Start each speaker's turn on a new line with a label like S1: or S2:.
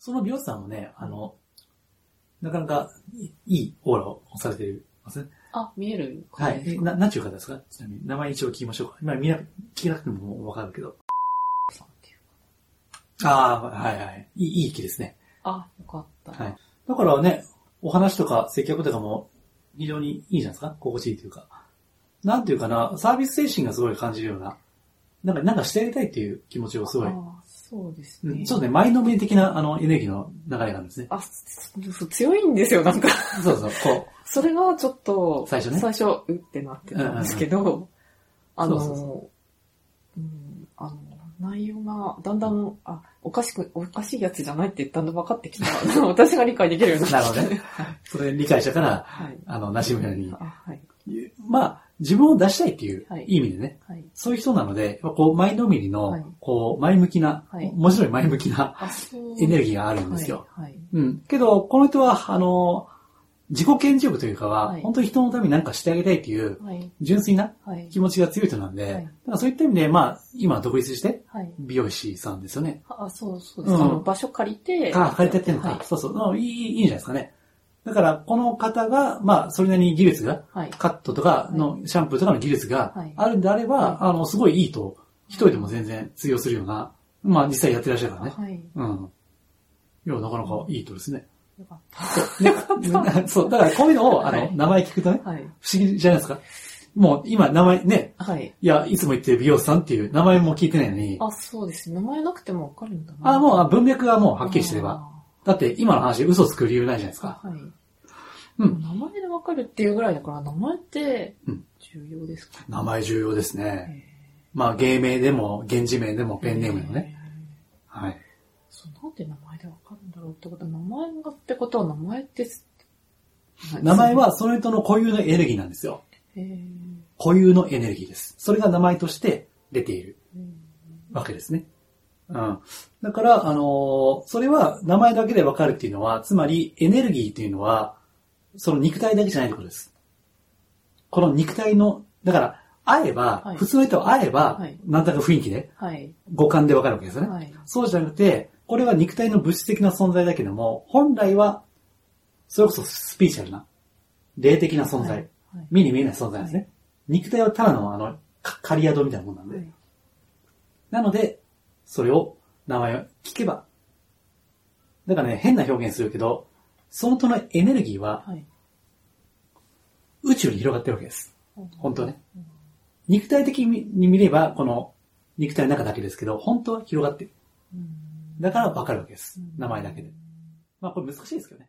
S1: その美容師さんもね、あの、なかなかいいオーラをされてるますね。
S2: あ、見える
S1: はい。えな、なんちゅう方ですか？ちなみに。名前一応聞きましょうか。今、みんな、聞けなくてもわかるけど。ああ、はいはい。いい、いい気ですね。
S2: あ、よかった。
S1: はい。だからね、お話とか接客とかも非常にいいじゃないですか心地いいというか。なんていうかな、サービス精神がすごい感じるような、なんか、なんかしてやりたいっていう気持ちをすごい、
S2: あそうですね。
S1: うん、ちょっとね、前のめり的な、あの、エネルギーの流れがあるんですね。
S2: あ、そそう強いんですよ、なんか。
S1: そうそう、こ
S2: それがちょっと、
S1: 最初ね
S2: 最初、うってなってたんですけど、あの、
S1: そうそう
S2: うん、あの、内容が、だんだん、あ、おかしく、おかしいやつじゃないってだんだん分かってきた。私が理解できるように
S1: う、なるほどね。
S2: はい。
S1: それ理解したから、
S2: はい。
S1: あの、なしむように。
S2: あ、はい。
S1: まあ、自分を出したいっていう、意味でね。
S2: はい。
S1: そういう人なので、こう、前のめりの、
S2: はい
S1: こう、前向きな、
S2: はい
S1: 面白い前向きな。エネルギーがあるんですよ。
S2: はい。はい。
S1: うん。けど、この人は、あの、自己顕示欲というかは、
S2: はい
S1: 本当に人のために何かしてあげたいっていう、
S2: はい。
S1: 純粋な
S2: はい。
S1: 気持ちが強い人なんで、
S2: はい
S1: だからそういった意味で、まあ、今独立して、
S2: はい。
S1: 美容師さんですよね。
S2: あ、そうそうです。
S1: うん
S2: あの、場所借りて。
S1: あ、借りてやってんのか。
S2: はい。
S1: そうそう。いい、いいんじゃないですかね。だから、この方が、まあ、それなりに技術が、
S2: はい。
S1: カットとかの、シャンプーとかの技術が
S2: はい
S1: あるんであれば、
S2: はい
S1: あの、すごいいいと、一人でも全然通用するような、まあ、実際やってらっしゃるからね。
S2: はい。
S1: うん。いや、なかなかいい人ですね。
S2: よかった。
S1: ね、そう、だからこういうのを、あの、
S2: はい
S1: 名前聞くとね、
S2: はい。
S1: 不思議じゃないですか？もう今名前ね、
S2: はい。
S1: いや、いつも言ってる美容師さんっていう名前も聞いてないのに、
S2: あ、そうです。名前なくてもわかるんだな。
S1: あ、もうあ文脈がもうはっきりしてれば。
S2: あ
S1: だって今の話で嘘つく理由ないじゃないですか。
S2: ー。はい。
S1: うん
S2: 名前でわかるっていうぐらいだから、名前って
S1: うん
S2: 重要ですか、
S1: 名前重要ですね。
S2: ね。
S1: まあ芸名でも、現字名でも、ペンネームでもね。はい。
S2: そう、なんで名前でわかるんだろうってことは、名前がってことは名前って、
S1: 名前、はその人の固有のエネルギーなんですよ。固有のエネルギーです。それが名前として出ている
S2: うん
S1: わけですね。うん。だから、あのーそれは名前だけでわかるっていうのは、つまりエネルギーっていうのは、その肉体だけじゃないってことです。この肉体の、だから、会えば、
S2: はい
S1: 普通の人と会えば、
S2: はい
S1: なんとなく雰囲気で、
S2: はい。
S1: 五感でわかるわけですよね。
S2: はい。
S1: そうじゃなくて、これは肉体の物質的な存在だけども、本来は、それこそスピーチャルな、霊的な存在、
S2: はいはい
S1: 目に見えない存在ですね。肉体はただのあの、か狩り宿みたいなもんなんで。
S2: はい
S1: なので、それを、名前を聞けば、だからね、変な表現するけど、その人のエネルギーは
S2: はい。
S1: 宇宙に広がってるわけです。本当はね。肉体的に見れば、この肉体の中だけですけど、本当は広がってる。
S2: うん
S1: だからわかるわけです
S2: うん。
S1: 名前だけで。まあこれ難しいですけどね。